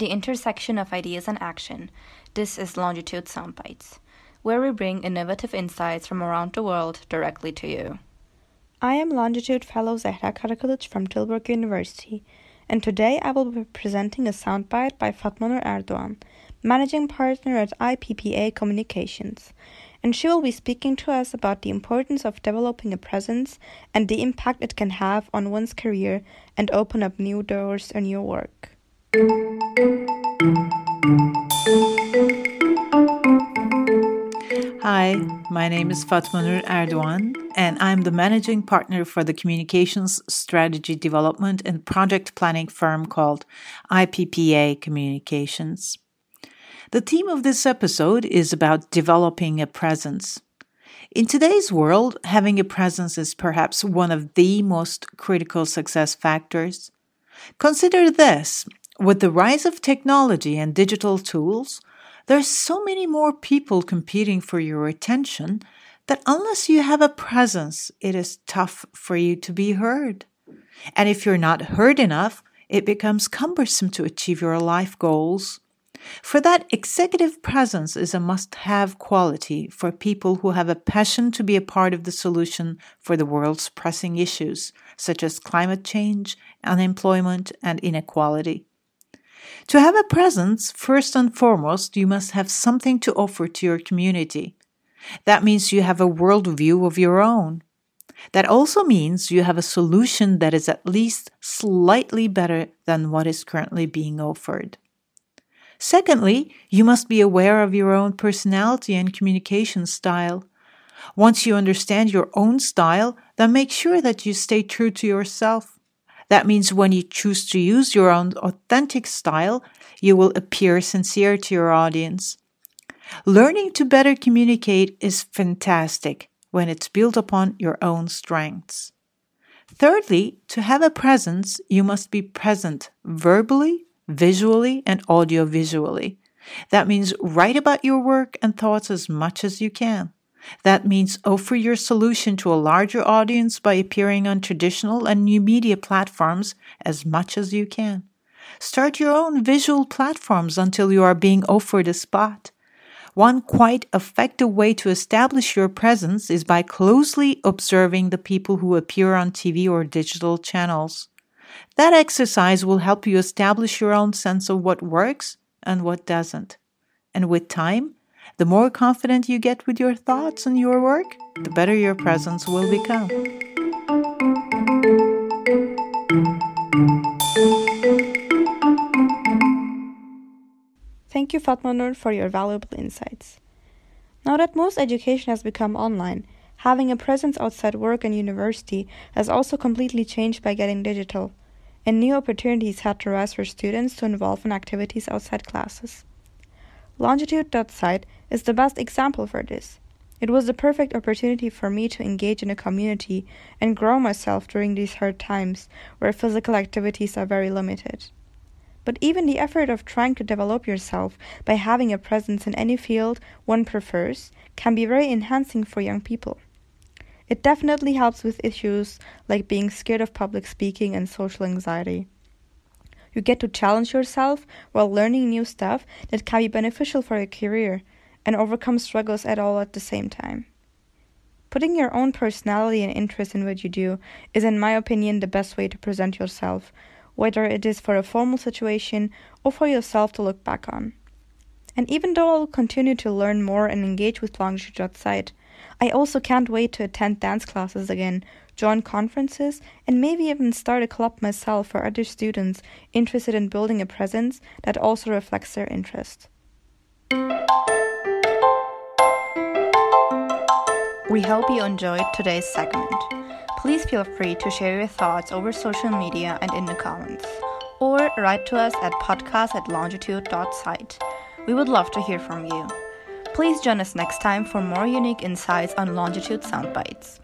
the intersection of ideas and action, this is Longitude Soundbites, where we bring innovative insights from around the world directly to you. I am Longitude Fellow Zehra Karakulic from Tilburg University, and today I will be presenting a soundbite by Fatma Nur Erdogan, managing partner at IPPA Communications, and she will be speaking to us about the importance of developing a presence and the impact it can have on one's career and open up new doors in your work. Hi, my name is Fatma Nur Erdogan, and I'm the managing partner for the communications strategy development and project planning firm called IPPA Communications. The theme of this episode is about developing a presence. In today's world, having a presence is perhaps one of the most critical success factors. Consider this with the rise of technology and digital tools, there's so many more people competing for your attention that unless you have a presence, it is tough for you to be heard. And if you're not heard enough, it becomes cumbersome to achieve your life goals. For that, executive presence is a must have quality for people who have a passion to be a part of the solution for the world's pressing issues, such as climate change, unemployment, and inequality. To have a presence, first and foremost, you must have something to offer to your community. That means you have a worldview of your own. That also means you have a solution that is at least slightly better than what is currently being offered. Secondly, you must be aware of your own personality and communication style. Once you understand your own style, then make sure that you stay true to yourself. That means when you choose to use your own authentic style, you will appear sincere to your audience. Learning to better communicate is fantastic when it's built upon your own strengths. Thirdly, to have a presence, you must be present verbally, visually and audiovisually. That means write about your work and thoughts as much as you can. That means offer your solution to a larger audience by appearing on traditional and new media platforms as much as you can. Start your own visual platforms until you are being offered a spot. One quite effective way to establish your presence is by closely observing the people who appear on TV or digital channels. That exercise will help you establish your own sense of what works and what doesn't. And with time, the more confident you get with your thoughts and your work, the better your presence will become. Thank you, Fatma Nur, for your valuable insights. Now that most education has become online, having a presence outside work and university has also completely changed by getting digital and new opportunities had to rise for students to involve in activities outside classes. Longitude.site is the best example for this. It was the perfect opportunity for me to engage in a community and grow myself during these hard times where physical activities are very limited. But even the effort of trying to develop yourself by having a presence in any field one prefers can be very enhancing for young people. It definitely helps with issues like being scared of public speaking and social anxiety. You get to challenge yourself while learning new stuff that can be beneficial for your career and overcome struggles at all at the same time. Putting your own personality and interest in what you do is, in my opinion, the best way to present yourself, whether it is for a formal situation or for yourself to look back on. And even though I'll continue to learn more and engage with Longitude.site, I also can't wait to attend dance classes again, join conferences, and maybe even start a club myself for other students interested in building a presence that also reflects their interest. We hope you enjoyed today's segment. Please feel free to share your thoughts over social media and in the comments, or write to us at podcast at longitude.site. We would love to hear from you. Please join us next time for more unique insights on Longitude Soundbites.